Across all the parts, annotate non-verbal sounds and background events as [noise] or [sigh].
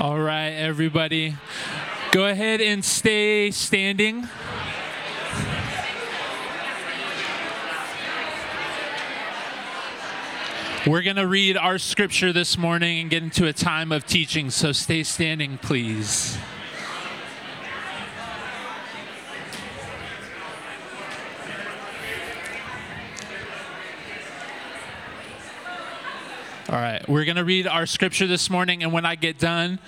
All right, everybody. Go ahead and stay standing. We're going to read our scripture this morning and get into a time of teaching, so stay standing, please. All right, we're going to read our scripture this morning, and when I get done,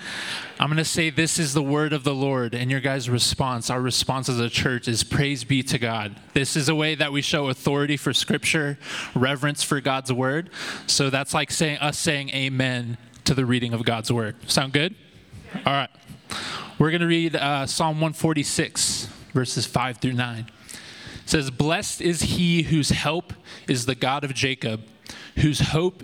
I'm going to say, This is the word of the Lord. And your guys' response, our response as a church, is Praise be to God. This is a way that we show authority for scripture, reverence for God's word. So that's like saying, us saying amen to the reading of God's word. Sound good? All right. We're going to read uh, Psalm 146, verses 5 through 9. It says, Blessed is he whose help is the God of Jacob, whose hope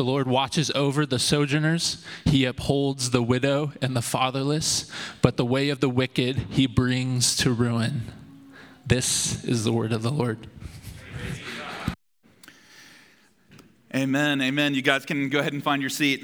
The Lord watches over the sojourners. He upholds the widow and the fatherless, but the way of the wicked he brings to ruin. This is the word of the Lord. Amen. Amen. You guys can go ahead and find your seat.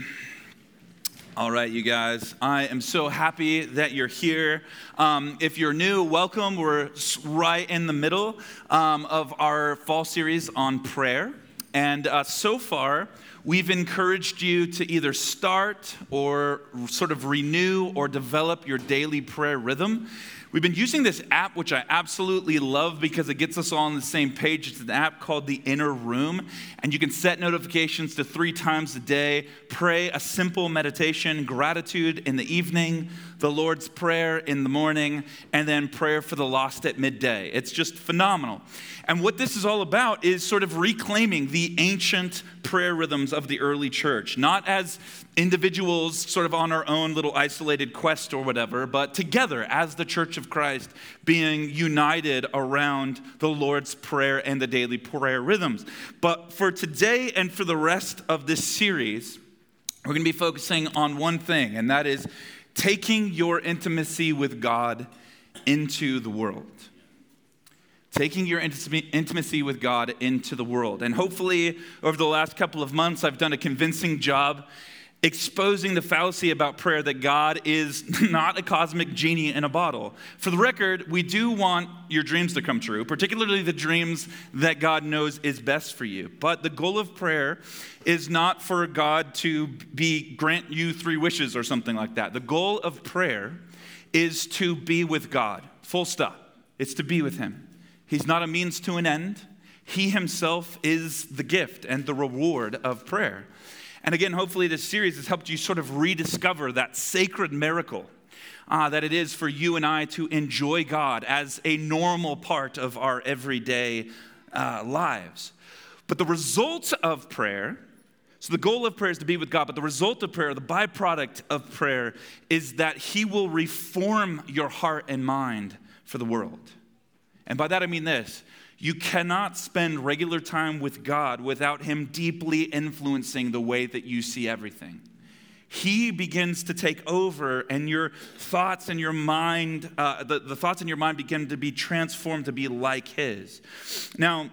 All right, you guys. I am so happy that you're here. Um, if you're new, welcome. We're right in the middle um, of our fall series on prayer. And uh, so far, we've encouraged you to either start or sort of renew or develop your daily prayer rhythm. We've been using this app, which I absolutely love because it gets us all on the same page. It's an app called The Inner Room, and you can set notifications to three times a day, pray a simple meditation, gratitude in the evening, the Lord's Prayer in the morning, and then prayer for the lost at midday. It's just phenomenal. And what this is all about is sort of reclaiming the ancient prayer rhythms of the early church, not as individuals sort of on our own little isolated quest or whatever, but together as the church of Christ, being united around the Lord's Prayer and the daily prayer rhythms. But for today and for the rest of this series, we're going to be focusing on one thing, and that is taking your intimacy with God into the world. Taking your intimacy with God into the world. And hopefully, over the last couple of months, I've done a convincing job exposing the fallacy about prayer that God is [laughs] not a cosmic genie in a bottle. For the record, we do want your dreams to come true, particularly the dreams that God knows is best for you. But the goal of prayer is not for God to be grant you three wishes or something like that. The goal of prayer is to be with God. Full stop. It's to be with him. He's not a means to an end. He himself is the gift and the reward of prayer. And again, hopefully, this series has helped you sort of rediscover that sacred miracle uh, that it is for you and I to enjoy God as a normal part of our everyday uh, lives. But the result of prayer, so the goal of prayer is to be with God, but the result of prayer, the byproduct of prayer, is that He will reform your heart and mind for the world. And by that I mean this you cannot spend regular time with God without Him deeply influencing the way that you see everything. He begins to take over, and your thoughts and your mind, uh, the, the thoughts in your mind begin to be transformed to be like His. Now,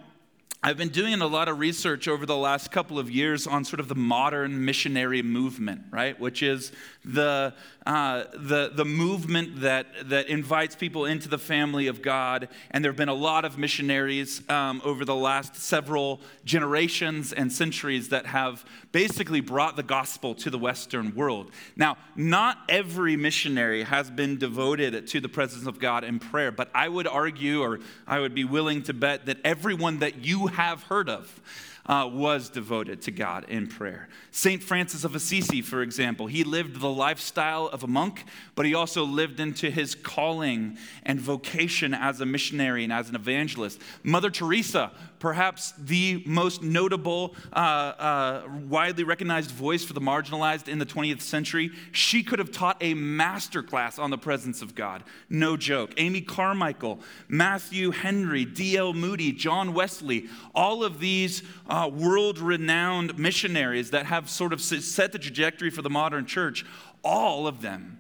I've been doing a lot of research over the last couple of years on sort of the modern missionary movement, right? Which is the, uh, the, the movement that, that invites people into the family of God. And there have been a lot of missionaries um, over the last several generations and centuries that have basically brought the gospel to the Western world. Now, not every missionary has been devoted to the presence of God in prayer, but I would argue, or I would be willing to bet, that everyone that you have heard of uh, was devoted to God in prayer. St. Francis of Assisi, for example, he lived the lifestyle of a monk, but he also lived into his calling and vocation as a missionary and as an evangelist. Mother Teresa, perhaps the most notable, uh, uh, widely recognized voice for the marginalized in the 20th century, she could have taught a master class on the presence of God. No joke. Amy Carmichael, Matthew Henry, D.L. Moody, John Wesley, all of these uh, world renowned missionaries that have sort of set the trajectory for the modern church, all of them,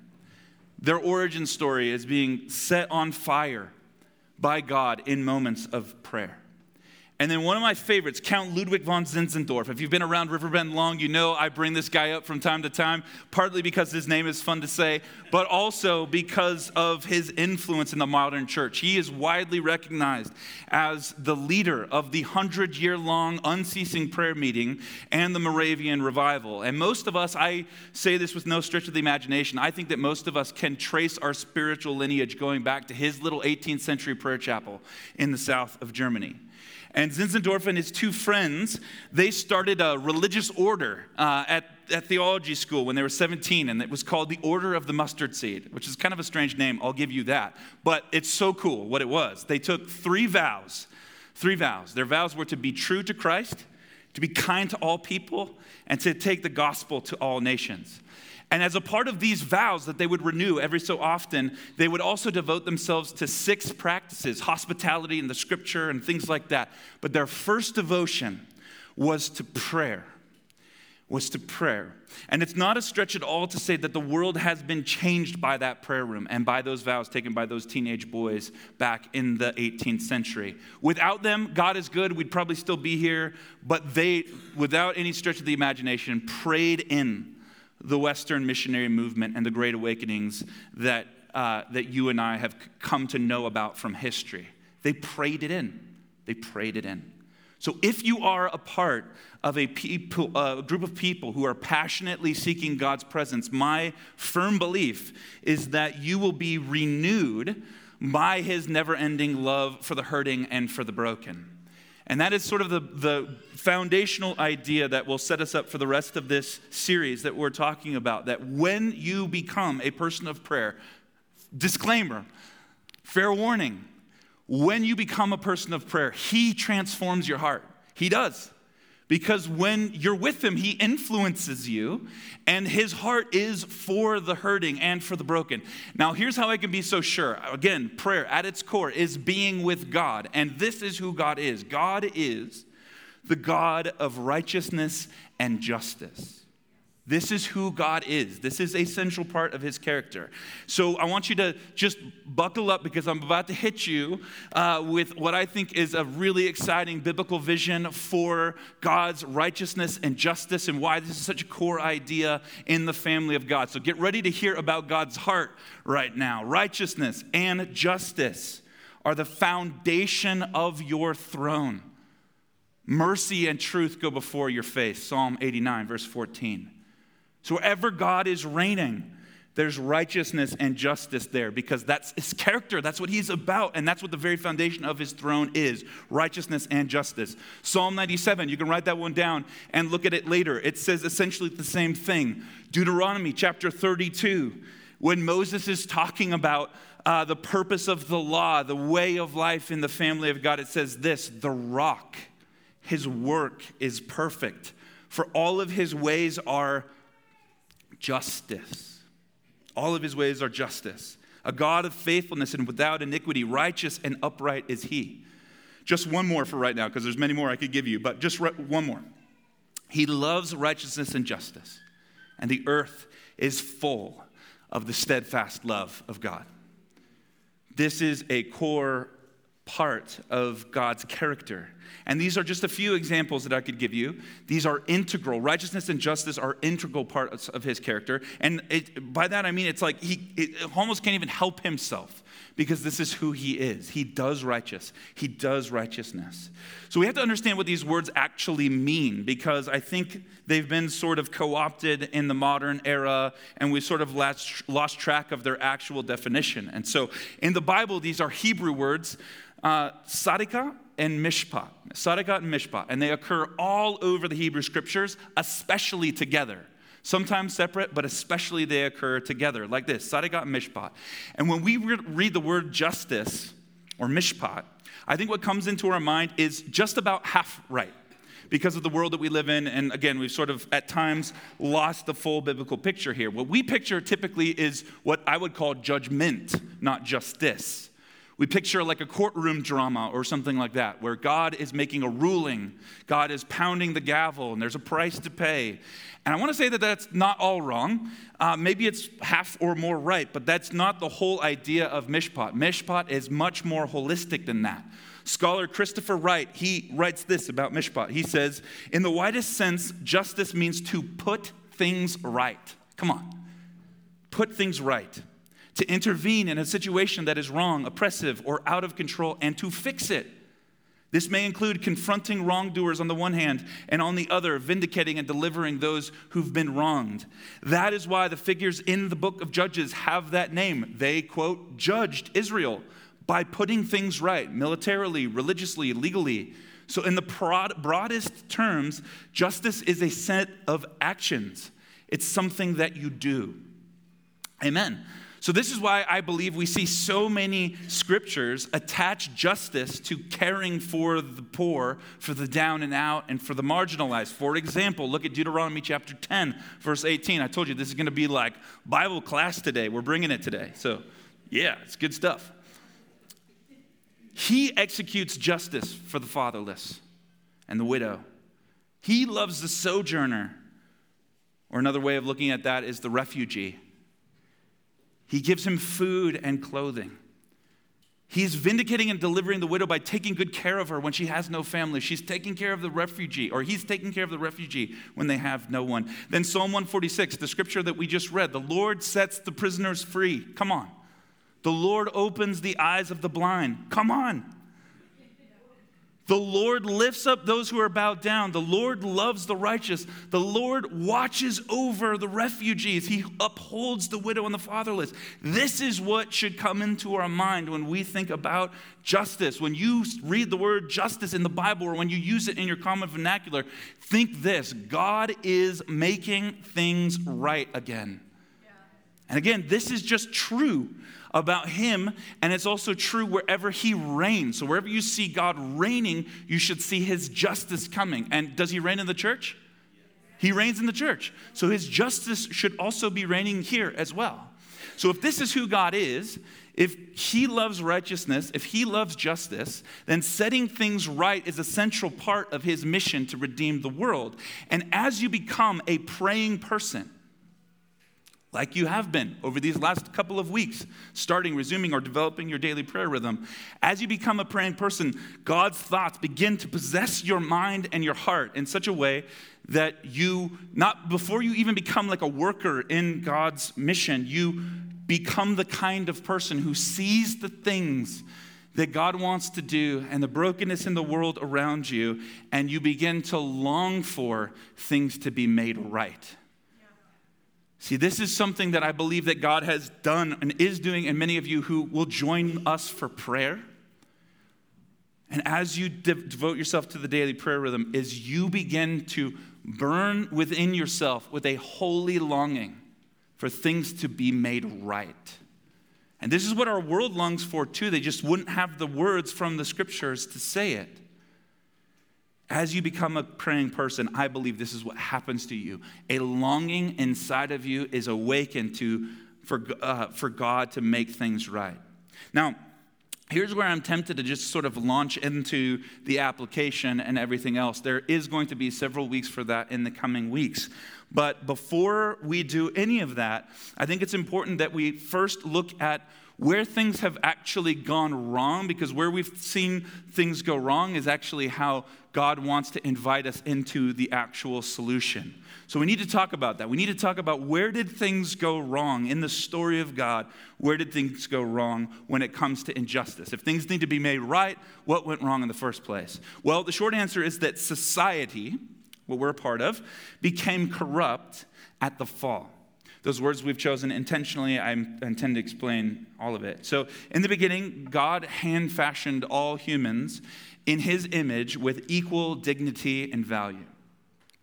their origin story is being set on fire by God in moments of prayer. And then one of my favorites, Count Ludwig von Zinzendorf. If you've been around Riverbend long, you know I bring this guy up from time to time, partly because his name is fun to say, but also because of his influence in the modern church. He is widely recognized as the leader of the hundred year long unceasing prayer meeting and the Moravian revival. And most of us, I say this with no stretch of the imagination, I think that most of us can trace our spiritual lineage going back to his little 18th century prayer chapel in the south of Germany. And Zinzendorf and his two friends, they started a religious order uh, at, at theology school when they were 17, and it was called the Order of the Mustard Seed, which is kind of a strange name. I'll give you that. But it's so cool what it was. They took three vows. Three vows. Their vows were to be true to Christ, to be kind to all people, and to take the gospel to all nations. And as a part of these vows that they would renew every so often, they would also devote themselves to six practices hospitality and the scripture and things like that. But their first devotion was to prayer. Was to prayer. And it's not a stretch at all to say that the world has been changed by that prayer room and by those vows taken by those teenage boys back in the 18th century. Without them, God is good, we'd probably still be here, but they, without any stretch of the imagination, prayed in the Western missionary movement and the great awakenings that, uh, that you and I have come to know about from history. They prayed it in. They prayed it in. So if you are a part of a, people, a group of people who are passionately seeking God's presence, my firm belief is that you will be renewed by his never ending love for the hurting and for the broken. And that is sort of the, the foundational idea that will set us up for the rest of this series that we're talking about. That when you become a person of prayer, disclaimer, fair warning, when you become a person of prayer, He transforms your heart. He does. Because when you're with him, he influences you, and his heart is for the hurting and for the broken. Now, here's how I can be so sure. Again, prayer at its core is being with God, and this is who God is God is the God of righteousness and justice. This is who God is. This is a central part of his character. So I want you to just buckle up because I'm about to hit you uh, with what I think is a really exciting biblical vision for God's righteousness and justice and why this is such a core idea in the family of God. So get ready to hear about God's heart right now. Righteousness and justice are the foundation of your throne. Mercy and truth go before your face. Psalm 89, verse 14. So wherever God is reigning, there's righteousness and justice there because that's his character. That's what he's about. And that's what the very foundation of his throne is righteousness and justice. Psalm 97, you can write that one down and look at it later. It says essentially the same thing. Deuteronomy chapter 32, when Moses is talking about uh, the purpose of the law, the way of life in the family of God, it says this the rock, his work is perfect, for all of his ways are justice. All of his ways are justice. A God of faithfulness and without iniquity, righteous and upright is he. Just one more for right now, because there's many more I could give you, but just one more. He loves righteousness and justice, and the earth is full of the steadfast love of God. This is a core part of God's character. And these are just a few examples that I could give you. These are integral. Righteousness and justice are integral parts of his character. And it, by that I mean it's like he it almost can't even help himself because this is who he is. He does righteous. He does righteousness. So we have to understand what these words actually mean because I think they've been sort of co-opted in the modern era and we've sort of lost, lost track of their actual definition. And so in the Bible, these are Hebrew words, uh, sadika and mishpat. Sadika and mishpat. And they occur all over the Hebrew scriptures, especially together sometimes separate, but especially they occur together, like this Sadigat and Mishpat. And when we read the word justice or Mishpat, I think what comes into our mind is just about half right because of the world that we live in. And again, we've sort of at times lost the full biblical picture here. What we picture typically is what I would call judgment, not justice. We picture like a courtroom drama or something like that, where God is making a ruling, God is pounding the gavel, and there's a price to pay. And I want to say that that's not all wrong. Uh, maybe it's half or more right, but that's not the whole idea of mishpat. Mishpat is much more holistic than that. Scholar Christopher Wright, he writes this about mishpat. He says, in the widest sense, justice means to put things right. Come on. Put things right. To intervene in a situation that is wrong, oppressive, or out of control, and to fix it. This may include confronting wrongdoers on the one hand, and on the other, vindicating and delivering those who've been wronged. That is why the figures in the book of Judges have that name. They, quote, judged Israel by putting things right, militarily, religiously, legally. So, in the broadest terms, justice is a set of actions, it's something that you do. Amen. So, this is why I believe we see so many scriptures attach justice to caring for the poor, for the down and out, and for the marginalized. For example, look at Deuteronomy chapter 10, verse 18. I told you this is going to be like Bible class today. We're bringing it today. So, yeah, it's good stuff. He executes justice for the fatherless and the widow. He loves the sojourner. Or another way of looking at that is the refugee. He gives him food and clothing. He's vindicating and delivering the widow by taking good care of her when she has no family. She's taking care of the refugee, or he's taking care of the refugee when they have no one. Then Psalm 146, the scripture that we just read the Lord sets the prisoners free. Come on. The Lord opens the eyes of the blind. Come on. The Lord lifts up those who are bowed down. The Lord loves the righteous. The Lord watches over the refugees. He upholds the widow and the fatherless. This is what should come into our mind when we think about justice. When you read the word justice in the Bible or when you use it in your common vernacular, think this God is making things right again. And again, this is just true about him, and it's also true wherever he reigns. So wherever you see God reigning, you should see his justice coming. And does he reign in the church? He reigns in the church. So his justice should also be reigning here as well. So if this is who God is, if he loves righteousness, if he loves justice, then setting things right is a central part of his mission to redeem the world. And as you become a praying person, like you have been over these last couple of weeks, starting, resuming, or developing your daily prayer rhythm. As you become a praying person, God's thoughts begin to possess your mind and your heart in such a way that you, not before you even become like a worker in God's mission, you become the kind of person who sees the things that God wants to do and the brokenness in the world around you, and you begin to long for things to be made right. See, this is something that I believe that God has done and is doing, and many of you who will join us for prayer. And as you de- devote yourself to the daily prayer rhythm, is you begin to burn within yourself with a holy longing for things to be made right. And this is what our world longs for too. They just wouldn't have the words from the scriptures to say it. As you become a praying person, I believe this is what happens to you. A longing inside of you is awakened to, for, uh, for God to make things right. Now, here's where I'm tempted to just sort of launch into the application and everything else. There is going to be several weeks for that in the coming weeks. But before we do any of that, I think it's important that we first look at where things have actually gone wrong, because where we've seen things go wrong is actually how God wants to invite us into the actual solution. So we need to talk about that. We need to talk about where did things go wrong in the story of God? Where did things go wrong when it comes to injustice? If things need to be made right, what went wrong in the first place? Well, the short answer is that society, what we're a part of, became corrupt at the fall. Those words we've chosen intentionally, I intend to explain all of it. So, in the beginning, God hand fashioned all humans in his image with equal dignity and value.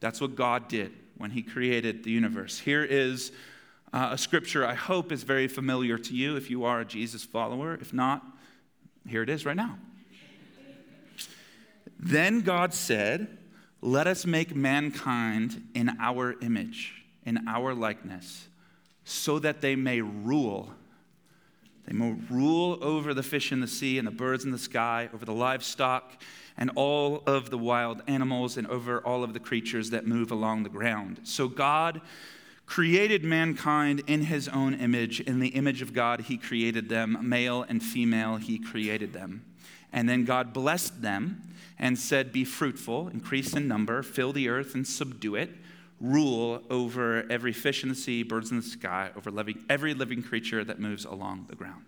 That's what God did when he created the universe. Here is uh, a scripture I hope is very familiar to you if you are a Jesus follower. If not, here it is right now. then God said, Let us make mankind in our image, in our likeness so that they may rule. They may rule over the fish in the sea and the birds in the sky, over the livestock and all of the wild animals, and over all of the creatures that move along the ground. So God created mankind in his own image. In the image of God, he created them. Male and female, he created them. And then God blessed them and said, Be fruitful, increase in number, fill the earth and subdue it rule over every fish in the sea, birds in the sky, over living, every living creature that moves along the ground.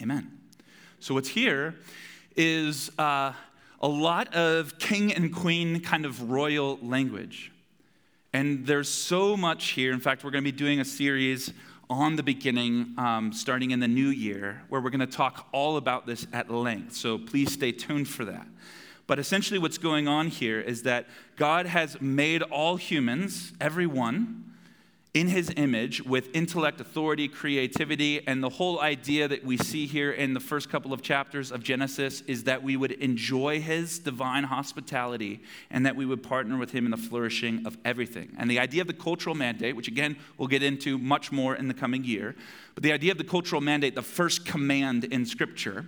Amen. So, what's here is uh, a lot of king and queen kind of royal language. And there's so much here. In fact, we're going to be doing a series on the beginning um, starting in the new year where we're going to talk all about this at length. So, please stay tuned for that. But essentially, what's going on here is that God has made all humans, everyone, in his image with intellect, authority, creativity, and the whole idea that we see here in the first couple of chapters of Genesis is that we would enjoy his divine hospitality and that we would partner with him in the flourishing of everything. And the idea of the cultural mandate, which again we'll get into much more in the coming year, but the idea of the cultural mandate, the first command in Scripture,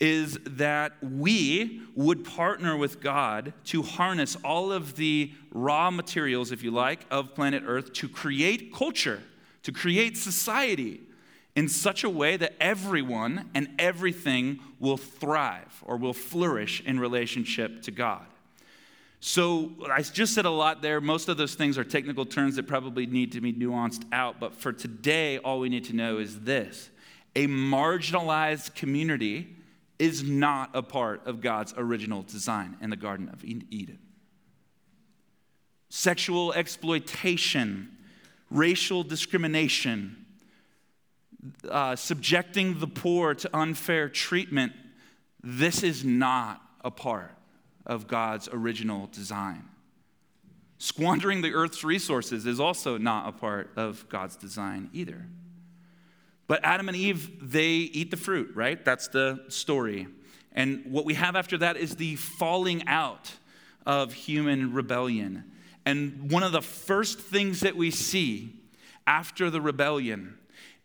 is that we would partner with God to harness all of the raw materials, if you like, of planet Earth to create culture, to create society in such a way that everyone and everything will thrive or will flourish in relationship to God. So, I just said a lot there. Most of those things are technical terms that probably need to be nuanced out. But for today, all we need to know is this a marginalized community is not a part of God's original design in the Garden of Eden. Sexual exploitation, racial discrimination, uh, subjecting the poor to unfair treatment, this is not a part of God's original design. Squandering the earth's resources is also not a part of God's design either. But Adam and Eve, they eat the fruit, right? That's the story. And what we have after that is the falling out of human rebellion. And one of the first things that we see after the rebellion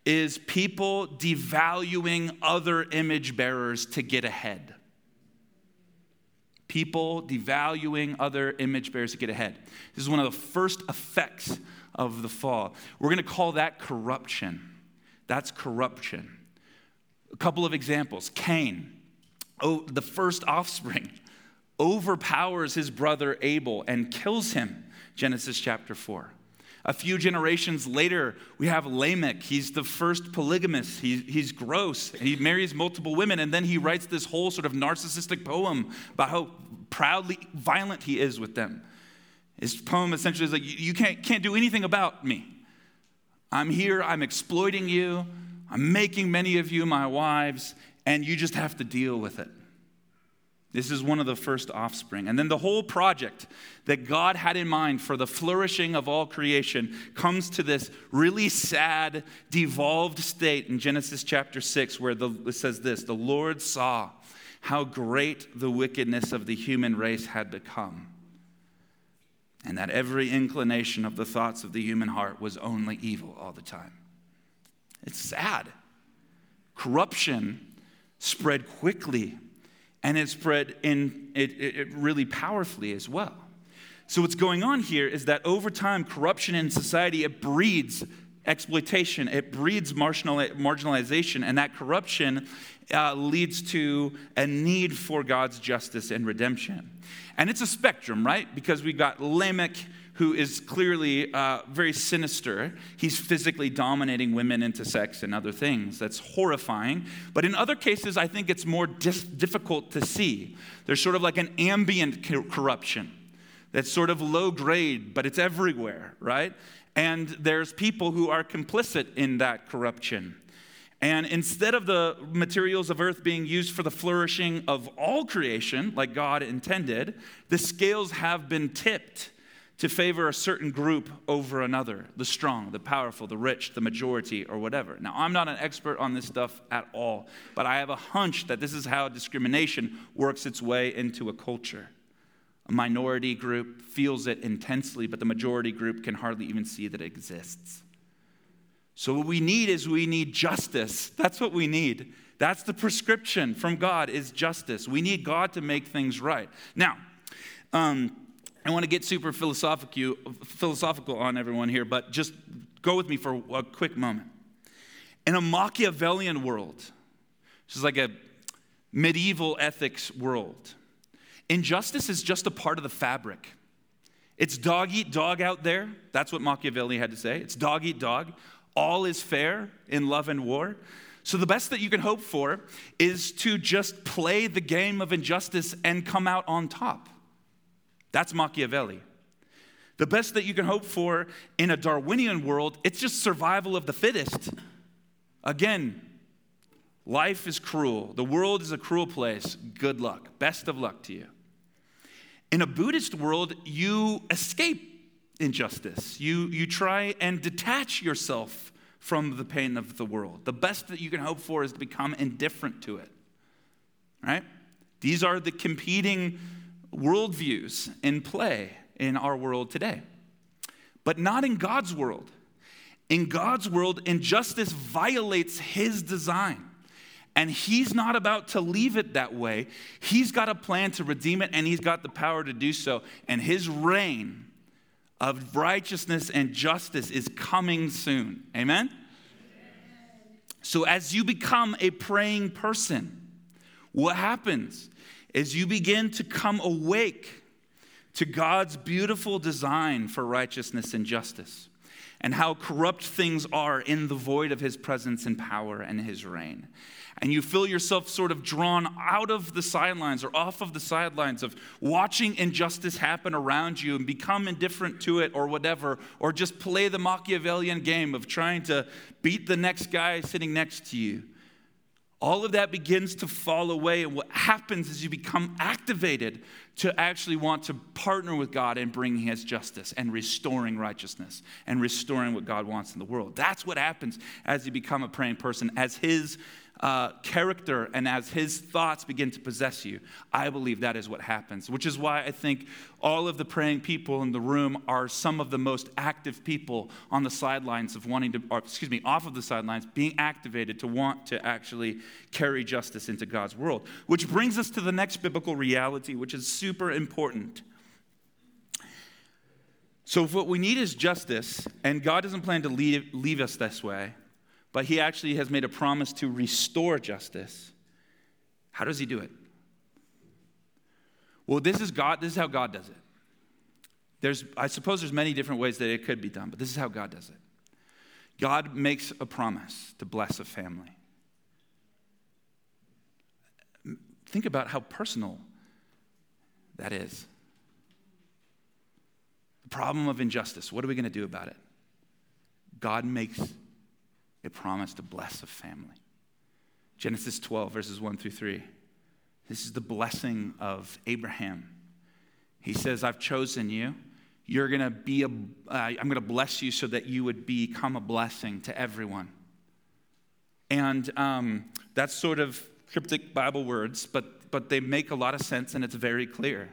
is people devaluing other image bearers to get ahead. People devaluing other image bearers to get ahead. This is one of the first effects of the fall. We're going to call that corruption. That's corruption. A couple of examples Cain, oh, the first offspring, [laughs] overpowers his brother Abel and kills him. Genesis chapter 4. A few generations later, we have Lamech. He's the first polygamist. He, he's gross. He marries multiple women, and then he writes this whole sort of narcissistic poem about how proudly violent he is with them. His poem essentially is like, You can't, can't do anything about me. I'm here, I'm exploiting you, I'm making many of you my wives, and you just have to deal with it. This is one of the first offspring. And then the whole project that God had in mind for the flourishing of all creation comes to this really sad, devolved state in Genesis chapter 6, where the, it says this The Lord saw how great the wickedness of the human race had become and that every inclination of the thoughts of the human heart was only evil all the time. It's sad. Corruption spread quickly, and it spread in it, it, really powerfully as well. So what's going on here is that over time, corruption in society it breeds exploitation, it breeds marginalization, and that corruption uh, leads to a need for God's justice and redemption. And it's a spectrum, right? Because we've got Lamech, who is clearly uh, very sinister. He's physically dominating women into sex and other things. That's horrifying. But in other cases, I think it's more dis- difficult to see. There's sort of like an ambient corruption that's sort of low grade, but it's everywhere, right? And there's people who are complicit in that corruption. And instead of the materials of earth being used for the flourishing of all creation, like God intended, the scales have been tipped to favor a certain group over another the strong, the powerful, the rich, the majority, or whatever. Now, I'm not an expert on this stuff at all, but I have a hunch that this is how discrimination works its way into a culture. A minority group feels it intensely, but the majority group can hardly even see that it exists. So, what we need is we need justice. That's what we need. That's the prescription from God is justice. We need God to make things right. Now, um, I want to get super philosophical, philosophical on everyone here, but just go with me for a quick moment. In a Machiavellian world, this is like a medieval ethics world, injustice is just a part of the fabric. It's dog eat dog out there. That's what Machiavelli had to say. It's dog eat dog all is fair in love and war. So, the best that you can hope for is to just play the game of injustice and come out on top. That's Machiavelli. The best that you can hope for in a Darwinian world, it's just survival of the fittest. Again, life is cruel. The world is a cruel place. Good luck. Best of luck to you. In a Buddhist world, you escape injustice. You, you try and detach yourself from the pain of the world. The best that you can hope for is to become indifferent to it. Right? These are the competing worldviews in play in our world today. But not in God's world. In God's world, injustice violates his design. And he's not about to leave it that way. He's got a plan to redeem it, and he's got the power to do so. And his reign of righteousness and justice is coming soon. Amen? So, as you become a praying person, what happens is you begin to come awake to God's beautiful design for righteousness and justice and how corrupt things are in the void of his presence and power and his reign and you feel yourself sort of drawn out of the sidelines or off of the sidelines of watching injustice happen around you and become indifferent to it or whatever, or just play the Machiavellian game of trying to beat the next guy sitting next to you. All of that begins to fall away, and what happens is you become activated to actually want to partner with God in bringing His justice and restoring righteousness and restoring what God wants in the world. That's what happens as you become a praying person, as His uh, character and as his thoughts begin to possess you, I believe that is what happens, which is why I think all of the praying people in the room are some of the most active people on the sidelines of wanting to, or excuse me, off of the sidelines, being activated to want to actually carry justice into God's world. Which brings us to the next biblical reality, which is super important. So, if what we need is justice, and God doesn't plan to leave, leave us this way, but he actually has made a promise to restore justice. How does he do it? Well, this is God, this is how God does it. There's, I suppose there's many different ways that it could be done, but this is how God does it. God makes a promise to bless a family. Think about how personal that is. The problem of injustice, what are we going to do about it? God makes a promised to bless a family. Genesis 12, verses 1 through 3. This is the blessing of Abraham. He says, I've chosen you. You're going to be a, uh, I'm going to bless you so that you would become a blessing to everyone. And um, that's sort of cryptic Bible words, but, but they make a lot of sense and it's very clear.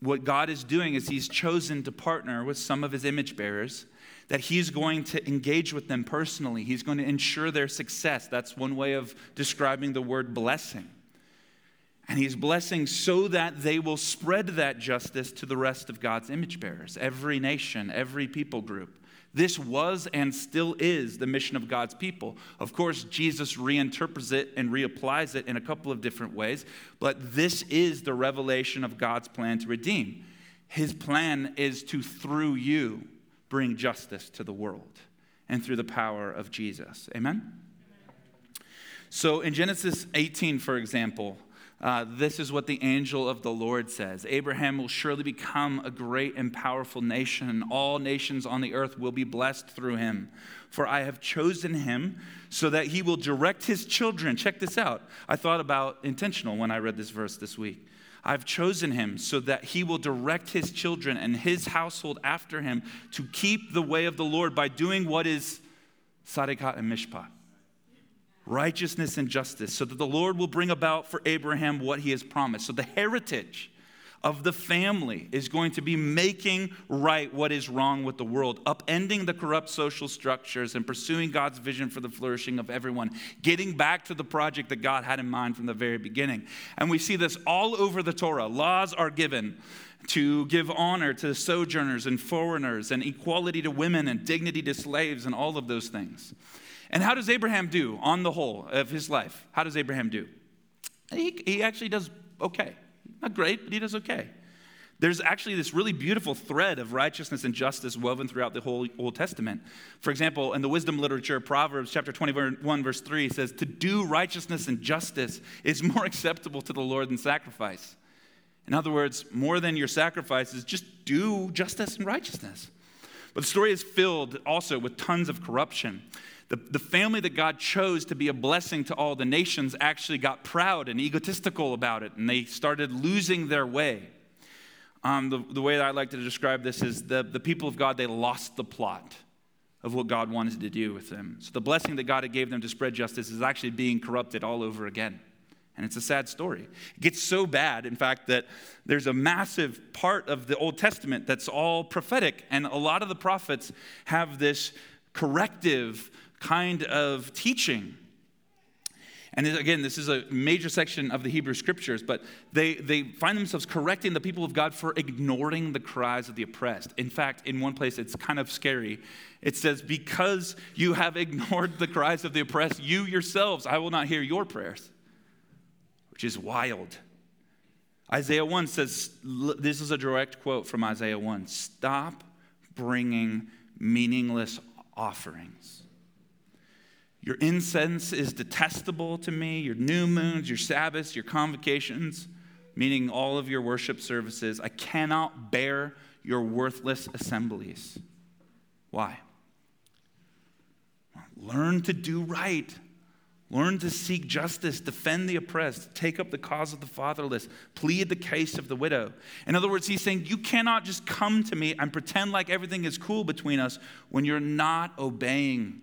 What God is doing is He's chosen to partner with some of His image bearers that he's going to engage with them personally. He's going to ensure their success. That's one way of describing the word blessing. And he's blessing so that they will spread that justice to the rest of God's image bearers, every nation, every people group. This was and still is the mission of God's people. Of course, Jesus reinterprets it and reapplies it in a couple of different ways, but this is the revelation of God's plan to redeem. His plan is to, through you, bring justice to the world and through the power of Jesus. Amen? So in Genesis 18, for example, uh, this is what the angel of the Lord says Abraham will surely become a great and powerful nation, and all nations on the earth will be blessed through him. For I have chosen him so that he will direct his children. Check this out. I thought about intentional when I read this verse this week. I've chosen him so that he will direct his children and his household after him to keep the way of the Lord by doing what is tzaddikat and mishpat righteousness and justice, so that the Lord will bring about for Abraham what he has promised. So the heritage of the family is going to be making right what is wrong with the world, upending the corrupt social structures and pursuing God's vision for the flourishing of everyone, getting back to the project that God had in mind from the very beginning. And we see this all over the Torah. Laws are given to give honor to sojourners and foreigners, and equality to women, and dignity to slaves, and all of those things. And how does Abraham do on the whole of his life? How does Abraham do? He, he actually does okay. Not great, but he does okay. There's actually this really beautiful thread of righteousness and justice woven throughout the whole Old Testament. For example, in the wisdom literature, Proverbs chapter 21, verse 3 says, To do righteousness and justice is more [laughs] acceptable to the Lord than sacrifice. In other words, more than your sacrifices, just do justice and righteousness. But the story is filled also with tons of corruption. The, the family that God chose to be a blessing to all the nations actually got proud and egotistical about it, and they started losing their way. Um, the, the way that I like to describe this is the, the people of God, they lost the plot of what God wanted to do with them. So the blessing that God had gave them to spread justice is actually being corrupted all over again. And it's a sad story. It gets so bad, in fact, that there's a massive part of the Old Testament that's all prophetic. And a lot of the prophets have this corrective kind of teaching. And again, this is a major section of the Hebrew scriptures, but they, they find themselves correcting the people of God for ignoring the cries of the oppressed. In fact, in one place, it's kind of scary. It says, Because you have ignored the cries of the oppressed, you yourselves, I will not hear your prayers, which is wild. Isaiah 1 says, This is a direct quote from Isaiah 1 Stop bringing meaningless offerings. Your incense is detestable to me, your new moons, your Sabbaths, your convocations, meaning all of your worship services. I cannot bear your worthless assemblies. Why? Learn to do right. Learn to seek justice, defend the oppressed, take up the cause of the fatherless, plead the case of the widow. In other words, he's saying, You cannot just come to me and pretend like everything is cool between us when you're not obeying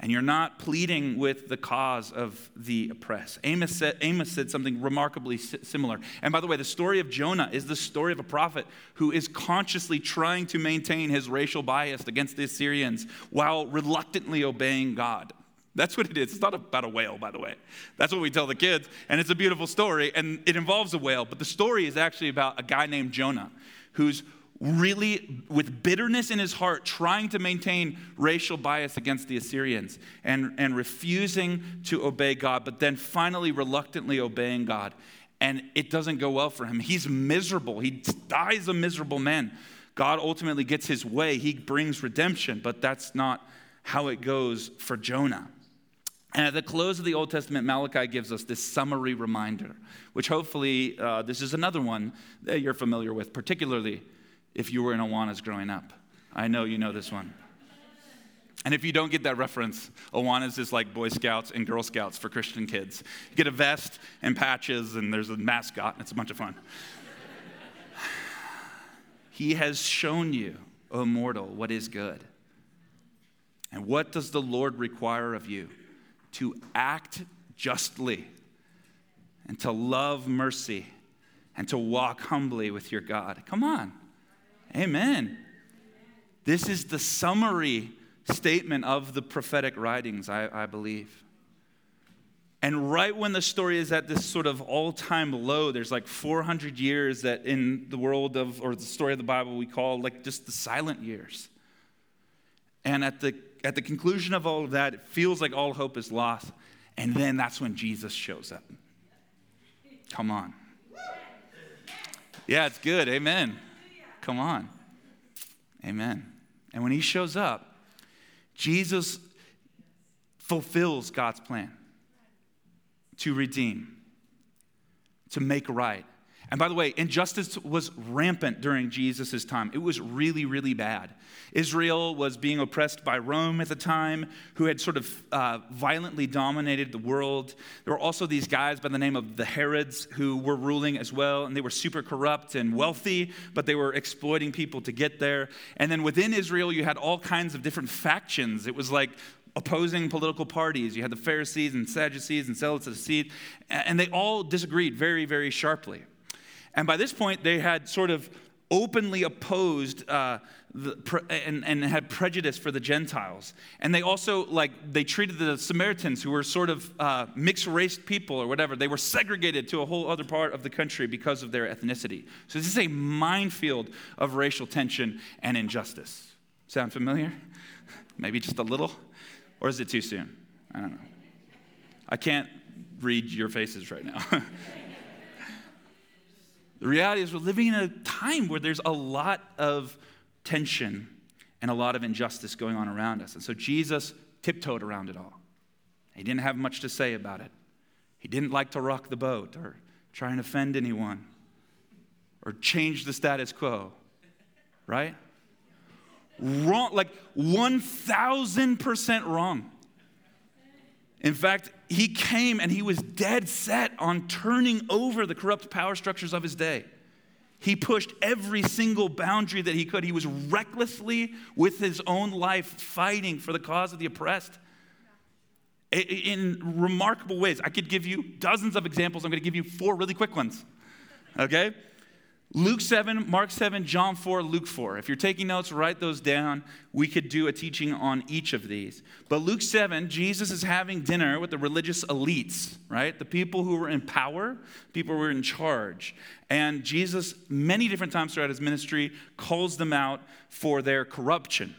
and you're not pleading with the cause of the oppressed. Amos said, Amos said something remarkably similar. And by the way, the story of Jonah is the story of a prophet who is consciously trying to maintain his racial bias against the Assyrians while reluctantly obeying God. That's what it is. It's not about a whale, by the way. That's what we tell the kids. And it's a beautiful story, and it involves a whale. But the story is actually about a guy named Jonah who's really with bitterness in his heart trying to maintain racial bias against the Assyrians and, and refusing to obey God, but then finally reluctantly obeying God. And it doesn't go well for him. He's miserable. He dies a miserable man. God ultimately gets his way. He brings redemption, but that's not how it goes for Jonah. And at the close of the Old Testament, Malachi gives us this summary reminder, which hopefully uh, this is another one that you're familiar with, particularly if you were in Awanas growing up. I know you know this one. And if you don't get that reference, Awanas is like Boy Scouts and Girl Scouts for Christian kids. You get a vest and patches, and there's a mascot, and it's a bunch of fun. [sighs] he has shown you, O mortal, what is good. And what does the Lord require of you? To act justly, and to love mercy, and to walk humbly with your God. Come on. Amen. This is the summary statement of the prophetic writings, I, I believe. And right when the story is at this sort of all time low, there's like 400 years that in the world of, or the story of the Bible, we call like just the silent years. And at the, at the conclusion of all of that, it feels like all hope is lost. And then that's when Jesus shows up. Come on. Yeah, it's good. Amen. Come on. Amen. And when he shows up, Jesus fulfills God's plan to redeem, to make right. And by the way, injustice was rampant during Jesus' time. It was really, really bad. Israel was being oppressed by Rome at the time, who had sort of uh, violently dominated the world. There were also these guys by the name of the Herods who were ruling as well, and they were super corrupt and wealthy, but they were exploiting people to get there. And then within Israel, you had all kinds of different factions. It was like opposing political parties. You had the Pharisees and Sadducees and Seed, and they all disagreed very, very sharply. And by this point, they had sort of openly opposed uh, the, and, and had prejudice for the Gentiles. And they also, like, they treated the Samaritans, who were sort of uh, mixed race people or whatever, they were segregated to a whole other part of the country because of their ethnicity. So this is a minefield of racial tension and injustice. Sound familiar? [laughs] Maybe just a little? Or is it too soon? I don't know. I can't read your faces right now. [laughs] the reality is, we're living in a time where there's a lot of tension and a lot of injustice going on around us. And so Jesus tiptoed around it all. He didn't have much to say about it. He didn't like to rock the boat or try and offend anyone or change the status quo, right? Wrong, like 1000% wrong. In fact, he came and he was dead set on turning over the corrupt power structures of his day. He pushed every single boundary that he could. He was recklessly, with his own life, fighting for the cause of the oppressed in remarkable ways. I could give you dozens of examples. I'm going to give you four really quick ones. Okay? Luke 7, Mark 7, John 4, Luke 4. If you're taking notes, write those down. We could do a teaching on each of these. But Luke 7, Jesus is having dinner with the religious elites, right? The people who were in power, people who were in charge. And Jesus, many different times throughout his ministry, calls them out for their corruption.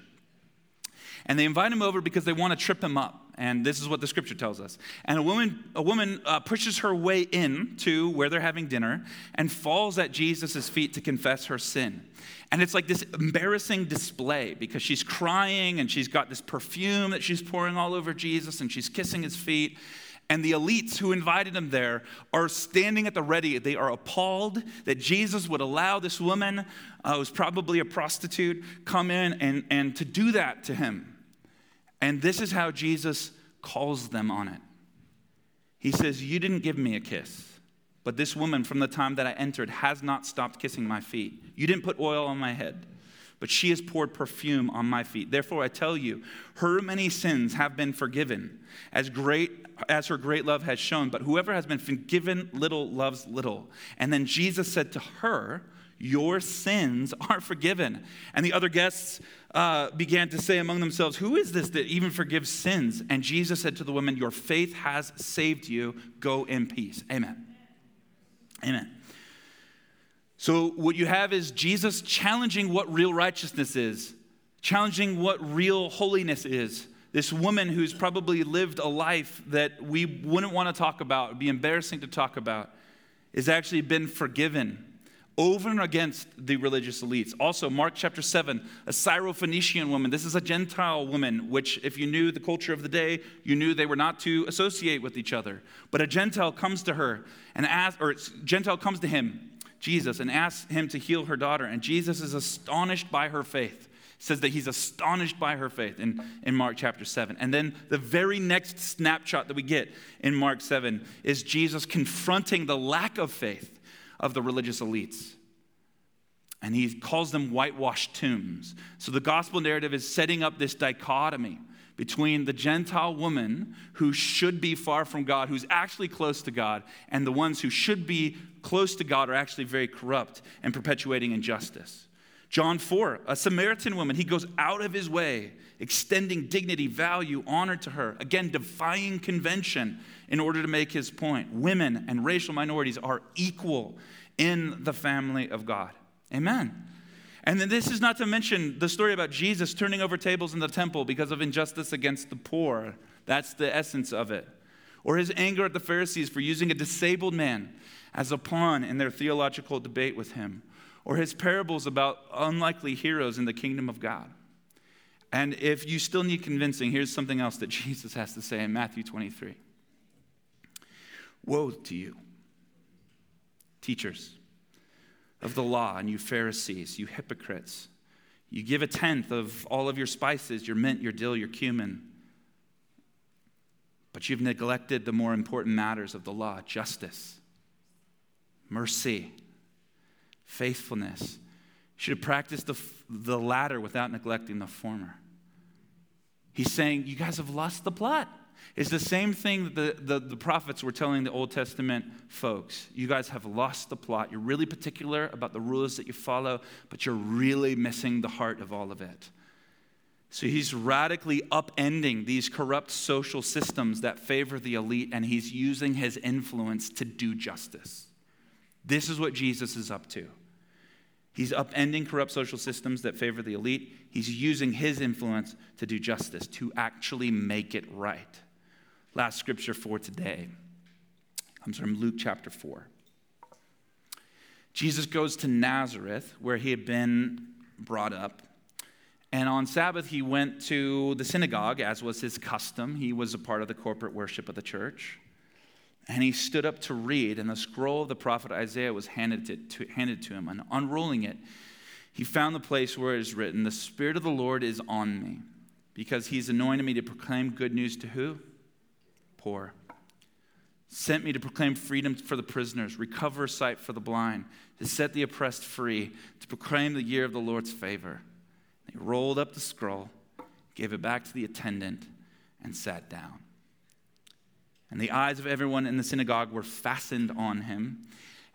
And they invite him over because they want to trip him up. And this is what the scripture tells us. And a woman, a woman uh, pushes her way in to where they're having dinner and falls at Jesus' feet to confess her sin. And it's like this embarrassing display because she's crying and she's got this perfume that she's pouring all over Jesus and she's kissing his feet. And the elites who invited him there are standing at the ready. They are appalled that Jesus would allow this woman, uh, who's probably a prostitute, come in and, and to do that to him. And this is how Jesus calls them on it. He says, You didn't give me a kiss, but this woman from the time that I entered has not stopped kissing my feet. You didn't put oil on my head, but she has poured perfume on my feet. Therefore, I tell you, her many sins have been forgiven, as great as her great love has shown. But whoever has been forgiven little loves little. And then Jesus said to her, Your sins are forgiven. And the other guests uh, began to say among themselves, Who is this that even forgives sins? And Jesus said to the woman, Your faith has saved you. Go in peace. Amen. Amen. So, what you have is Jesus challenging what real righteousness is, challenging what real holiness is. This woman who's probably lived a life that we wouldn't want to talk about, would be embarrassing to talk about, has actually been forgiven over and against the religious elites. Also, Mark chapter 7, a Syrophoenician woman. This is a Gentile woman, which, if you knew the culture of the day, you knew they were not to associate with each other. But a Gentile comes to her and asks, or Gentile comes to him, Jesus, and asks him to heal her daughter. And Jesus is astonished by her faith. Says that he's astonished by her faith in, in Mark chapter 7. And then the very next snapshot that we get in Mark 7 is Jesus confronting the lack of faith of the religious elites. And he calls them whitewashed tombs. So the gospel narrative is setting up this dichotomy between the Gentile woman who should be far from God, who's actually close to God, and the ones who should be close to God are actually very corrupt and perpetuating injustice. John 4, a Samaritan woman, he goes out of his way, extending dignity, value, honor to her, again, defying convention in order to make his point. Women and racial minorities are equal in the family of God. Amen. And then this is not to mention the story about Jesus turning over tables in the temple because of injustice against the poor. That's the essence of it. Or his anger at the Pharisees for using a disabled man as a pawn in their theological debate with him. Or his parables about unlikely heroes in the kingdom of God. And if you still need convincing, here's something else that [laughs] Jesus has to say in Matthew 23 Woe to you, teachers of the law, and you Pharisees, you hypocrites. You give a tenth of all of your spices, your mint, your dill, your cumin. But you've neglected the more important matters of the law justice, mercy, faithfulness. You should have practiced the, the latter without neglecting the former. He's saying, You guys have lost the plot. It's the same thing that the, the, the, prophets were telling the Old Testament folks. You guys have lost the plot. You're really particular about the rules that you follow, but you're really missing the heart of all of it. So he's radically upending these corrupt social systems that favor the elite, and he's using his influence to do justice. This is what Jesus is up to. He's upending corrupt social systems that favor the elite. He's using his influence to do justice, to actually make it right. Last scripture for today comes from Luke chapter 4. Jesus goes to Nazareth, where he had been brought up. And on Sabbath, he went to the synagogue, as was his custom. He was a part of the corporate worship of the church. And he stood up to read, and the scroll of the prophet Isaiah was handed to, handed to him. And unrolling it, he found the place where it is written, The Spirit of the Lord is on me, because he's anointed me to proclaim good news to who? Poor. Sent me to proclaim freedom for the prisoners, recover sight for the blind, to set the oppressed free, to proclaim the year of the Lord's favor. He rolled up the scroll, gave it back to the attendant, and sat down. And the eyes of everyone in the synagogue were fastened on him.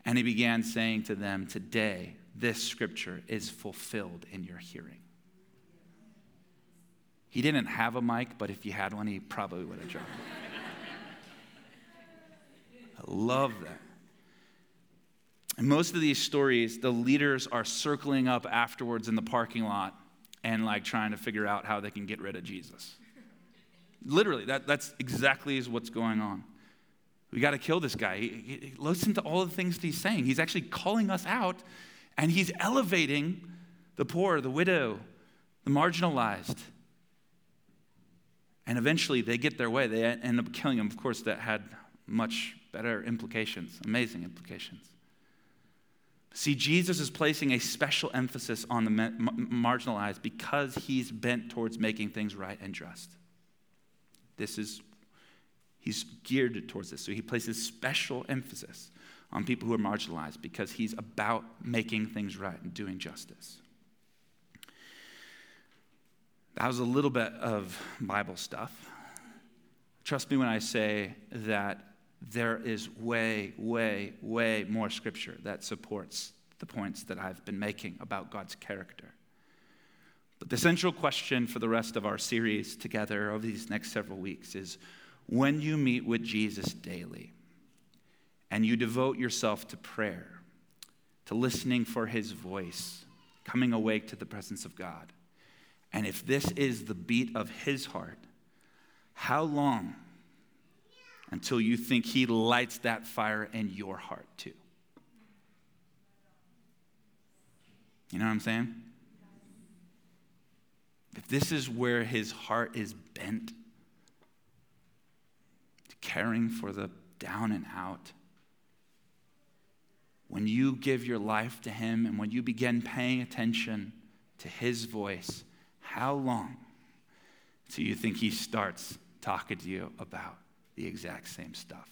And he began saying to them, Today, this scripture is fulfilled in your hearing. He didn't have a mic, but if he had one, he probably would have dropped it. [laughs] I love that. In most of these stories, the leaders are circling up afterwards in the parking lot and like trying to figure out how they can get rid of Jesus. Literally, that, that's exactly is what's going on. We got to kill this guy. He, he, listen to all the things he's saying. He's actually calling us out and he's elevating the poor, the widow, the marginalized. And eventually they get their way. They end up killing him. Of course, that had much better implications, amazing implications. See, Jesus is placing a special emphasis on the marginalized because he's bent towards making things right and just. This is, he's geared towards this. So he places special emphasis on people who are marginalized because he's about making things right and doing justice. That was a little bit of Bible stuff. Trust me when I say that there is way, way, way more scripture that supports the points that I've been making about God's character. But the central question for the rest of our series together over these next several weeks is when you meet with Jesus daily and you devote yourself to prayer, to listening for his voice, coming awake to the presence of God, and if this is the beat of his heart, how long until you think He lights that fire in your heart too. You know what I'm saying? If this is where His heart is bent, to caring for the down and out, when you give your life to Him and when you begin paying attention to His voice, how long till you think He starts talking to you about the exact same stuff.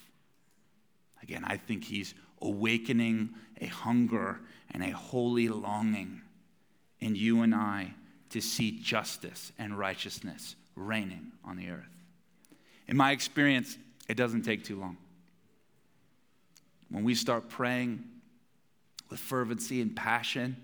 Again, I think he's awakening a hunger and a holy longing in you and I to see justice and righteousness reigning on the earth. In my experience, it doesn't take too long. When we start praying with fervency and passion,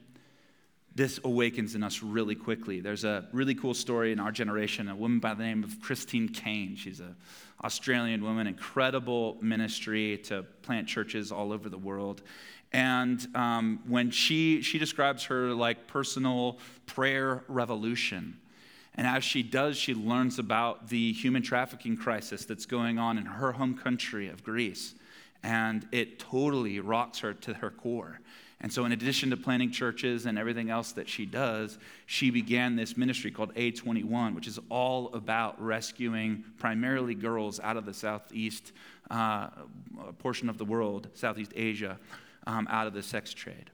this awakens in us really quickly. There's a really cool story in our generation, a woman by the name of Christine Caine. She's an Australian woman, incredible ministry to plant churches all over the world. And um, when she, she describes her like personal prayer revolution, and as she does, she learns about the human trafficking crisis that's going on in her home country of Greece. And it totally rocks her to her core. And so, in addition to planting churches and everything else that she does, she began this ministry called A21, which is all about rescuing primarily girls out of the southeast uh, portion of the world, Southeast Asia, um, out of the sex trade.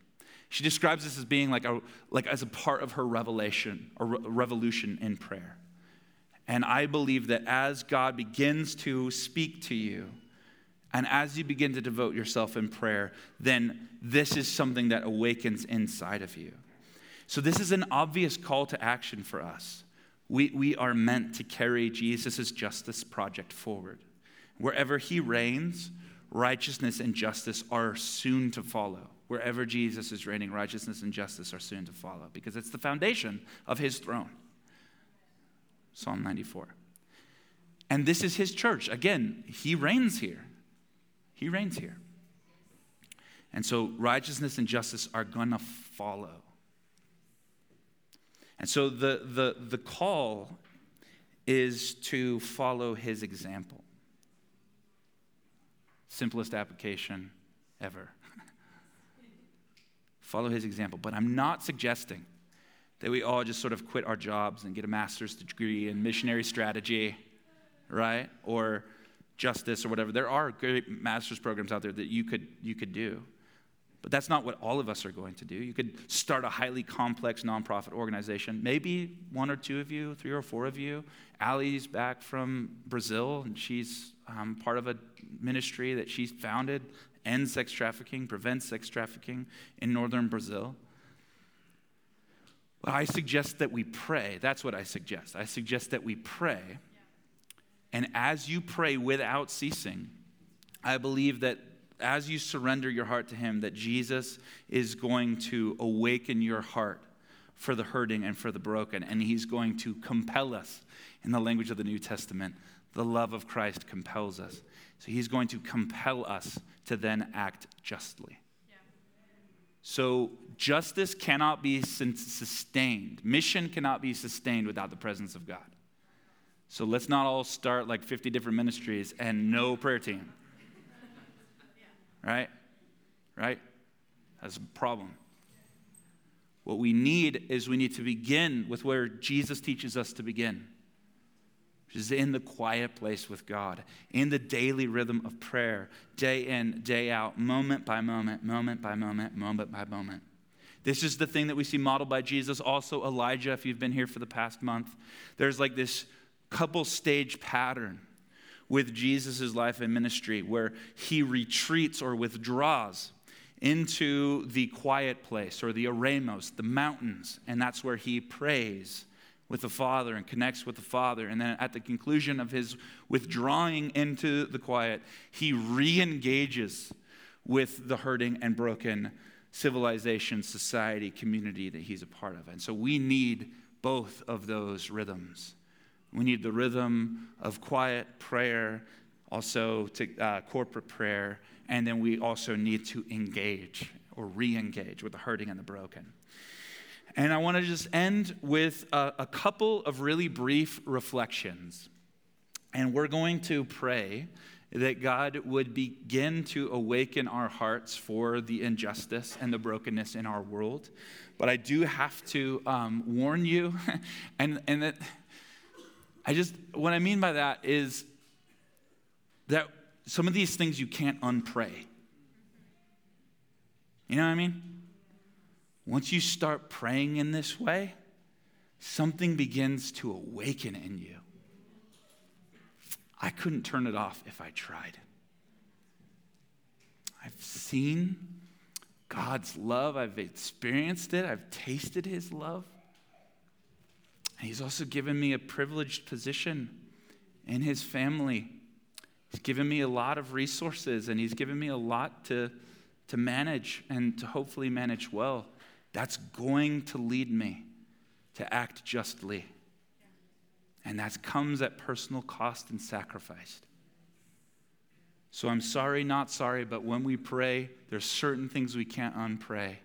She describes this as being like, a, like as a part of her revelation or re- revolution in prayer. And I believe that as God begins to speak to you, and as you begin to devote yourself in prayer, then this is something that awakens inside of you. So, this is an obvious call to action for us. We, we are meant to carry Jesus' justice project forward. Wherever he reigns, righteousness and justice are soon to follow. Wherever Jesus is reigning, righteousness and justice are soon to follow because it's the foundation of his throne. Psalm 94. And this is his church. Again, he reigns here. He reigns here. And so righteousness and justice are going to follow. And so the, the, the call is to follow his example. Simplest application ever. [laughs] follow his example. But I'm not suggesting that we all just sort of quit our jobs and get a master's degree in missionary strategy, right? Or justice or whatever. There are great master's programs out there that you could, you could do. But that's not what all of us are going to do. You could start a highly complex nonprofit organization. Maybe one or two of you, three or four of you. Allie's back from Brazil, and she's um, part of a ministry that she's founded, ends sex trafficking, prevents sex trafficking in northern Brazil. But I suggest that we pray. That's what I suggest. I suggest that we pray and as you pray without ceasing, I believe that as you surrender your heart to Him, that Jesus is going to awaken your heart for the hurting and for the broken. And He's going to compel us. In the language of the New Testament, the love of Christ compels us. So He's going to compel us to then act justly. So, justice cannot be sustained. Mission cannot be sustained without the presence of God. So let's not all start like 50 different ministries and no prayer team. Right? Right? That's a problem. What we need is we need to begin with where Jesus teaches us to begin, which is in the quiet place with God, in the daily rhythm of prayer, day in, day out, moment by moment, moment by moment, moment by moment. This is the thing that we see modeled by Jesus. Also, Elijah, if you've been here for the past month, there's like this couple stage pattern with Jesus' life and ministry where he retreats or withdraws into the quiet place or the eremos, the mountains, and that's where he prays with the Father and connects with the Father. And then at the conclusion of his withdrawing into the quiet, he re engages with the hurting and broken civilization, society, community that he's a part of. And so we need both of those rhythms. We need the rhythm of quiet prayer, also to uh, corporate prayer, and then we also need to engage or re engage with the hurting and the broken. And I want to just end with a, a couple of really brief reflections. And we're going to pray that God would begin to awaken our hearts for the injustice and the brokenness in our world. But I do have to um, warn you, [laughs] and, and that I just, what I mean by that is that some of these things you can't unpray. You know what I mean? Once you start praying in this way, something begins to awaken in you. I couldn't turn it off if I tried. I've seen God's love, I've experienced it, I've tasted His love. He's also given me a privileged position in his family. He's given me a lot of resources and he's given me a lot to, to manage and to hopefully manage well. that's going to lead me to act justly. And that comes at personal cost and sacrifice. So I'm sorry, not sorry, but when we pray, there's certain things we can't unpray.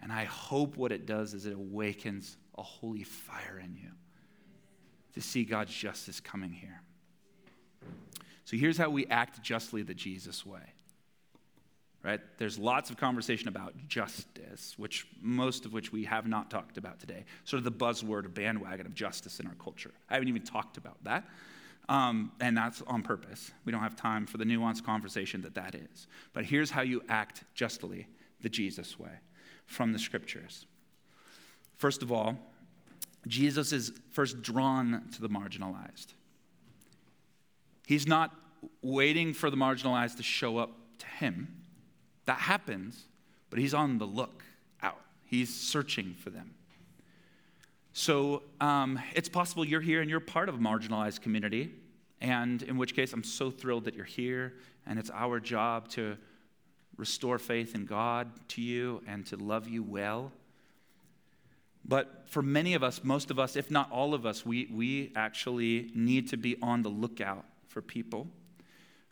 And I hope what it does is it awakens a holy fire in you to see God's justice coming here. So here's how we act justly the Jesus way. Right? There's lots of conversation about justice, which most of which we have not talked about today. Sort of the buzzword or bandwagon of justice in our culture. I haven't even talked about that. Um, and that's on purpose. We don't have time for the nuanced conversation that that is. But here's how you act justly the Jesus way from the scriptures. First of all, Jesus is first drawn to the marginalized. He's not waiting for the marginalized to show up to him. That happens, but he's on the look out. He's searching for them. So um, it's possible you're here and you're part of a marginalized community, and in which case I'm so thrilled that you're here, and it's our job to restore faith in God to you and to love you well. But for many of us, most of us, if not all of us, we, we actually need to be on the lookout for people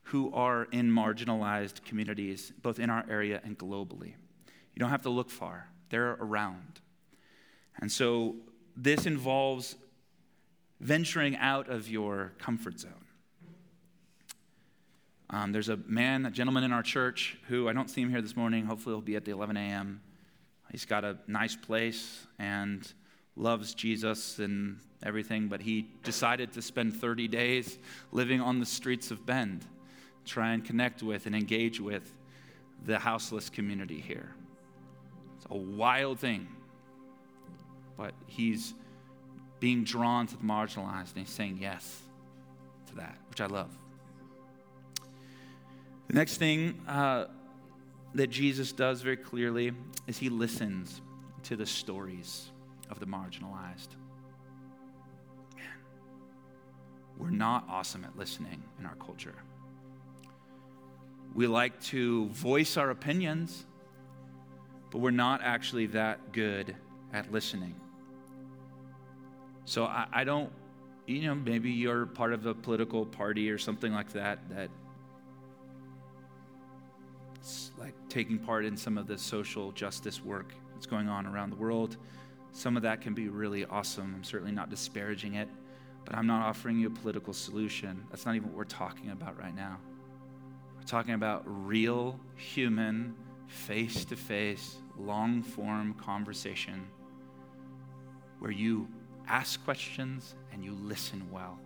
who are in marginalized communities, both in our area and globally. You don't have to look far, they're around. And so this involves venturing out of your comfort zone. Um, there's a man, a gentleman in our church who I don't see him here this morning. Hopefully, he'll be at the 11 a.m. He's got a nice place and loves Jesus and everything, but he decided to spend 30 days living on the streets of Bend, try and connect with and engage with the houseless community here. It's a wild thing, but he's being drawn to the marginalized and he's saying yes to that, which I love. The next thing uh, that Jesus does very clearly is he listens to the stories of the marginalized. Man, we're not awesome at listening in our culture. We like to voice our opinions, but we're not actually that good at listening. So I, I don't, you know, maybe you're part of a political party or something like that that like taking part in some of the social justice work that's going on around the world. Some of that can be really awesome. I'm certainly not disparaging it, but I'm not offering you a political solution. That's not even what we're talking about right now. We're talking about real human, face to face, long form conversation where you ask questions and you listen well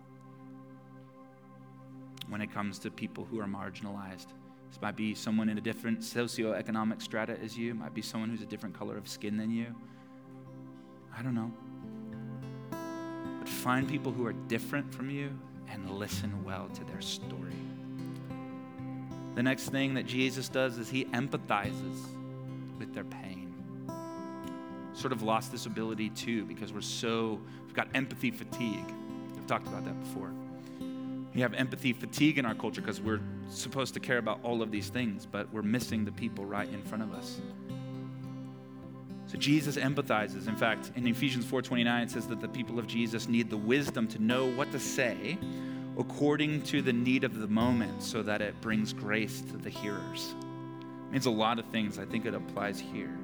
when it comes to people who are marginalized. This might be someone in a different socioeconomic strata as you, it might be someone who's a different color of skin than you. I don't know. But find people who are different from you and listen well to their story. The next thing that Jesus does is he empathizes with their pain. Sort of lost this ability too because we're so, we've got empathy fatigue. I've talked about that before. We have empathy fatigue in our culture because we're supposed to care about all of these things, but we're missing the people right in front of us. So Jesus empathizes. In fact, in Ephesians 4:29 it says that the people of Jesus need the wisdom to know what to say according to the need of the moment so that it brings grace to the hearers. It means a lot of things. I think it applies here.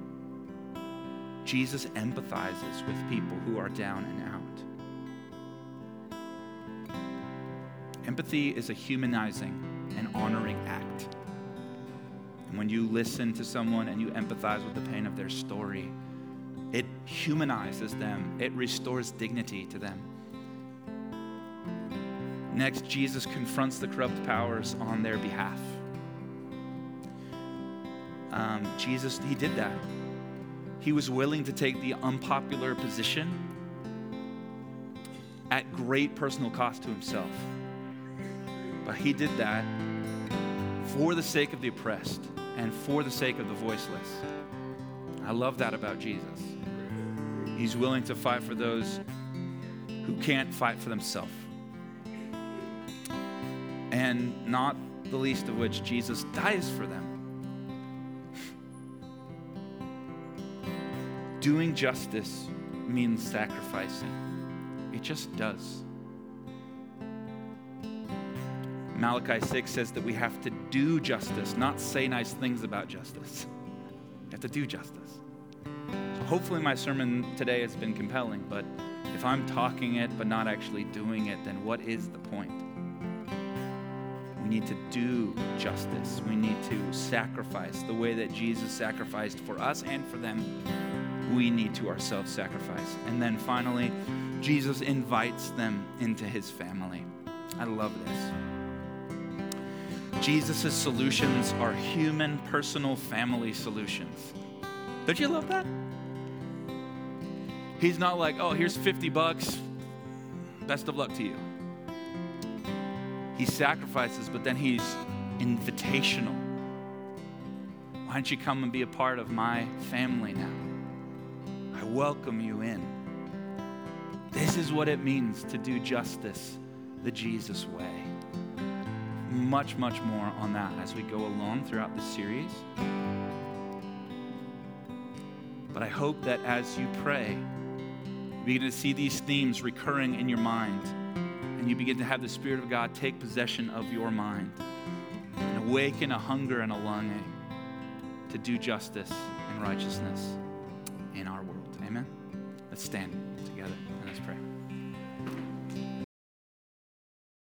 Jesus empathizes with people who are down and out. Empathy is a humanizing honoring act. And when you listen to someone and you empathize with the pain of their story, it humanizes them, it restores dignity to them. Next, Jesus confronts the corrupt powers on their behalf. Um, Jesus, he did that. He was willing to take the unpopular position at great personal cost to himself. But he did that for the sake of the oppressed and for the sake of the voiceless. I love that about Jesus. He's willing to fight for those who can't fight for themselves. And not the least of which, Jesus dies for them. Doing justice means sacrificing, it just does. Malachi 6 says that we have to do justice, not say nice things about justice. You have to do justice. So hopefully, my sermon today has been compelling, but if I'm talking it but not actually doing it, then what is the point? We need to do justice. We need to sacrifice the way that Jesus sacrificed for us and for them. We need to ourselves sacrifice. And then finally, Jesus invites them into his family. I love this. Jesus' solutions are human, personal, family solutions. Don't you love that? He's not like, oh, here's 50 bucks. Best of luck to you. He sacrifices, but then he's invitational. Why don't you come and be a part of my family now? I welcome you in. This is what it means to do justice the Jesus way. Much, much more on that as we go along throughout the series. But I hope that as you pray, you begin to see these themes recurring in your mind, and you begin to have the Spirit of God take possession of your mind and awaken a hunger and a longing to do justice and righteousness in our world. Amen? Let's stand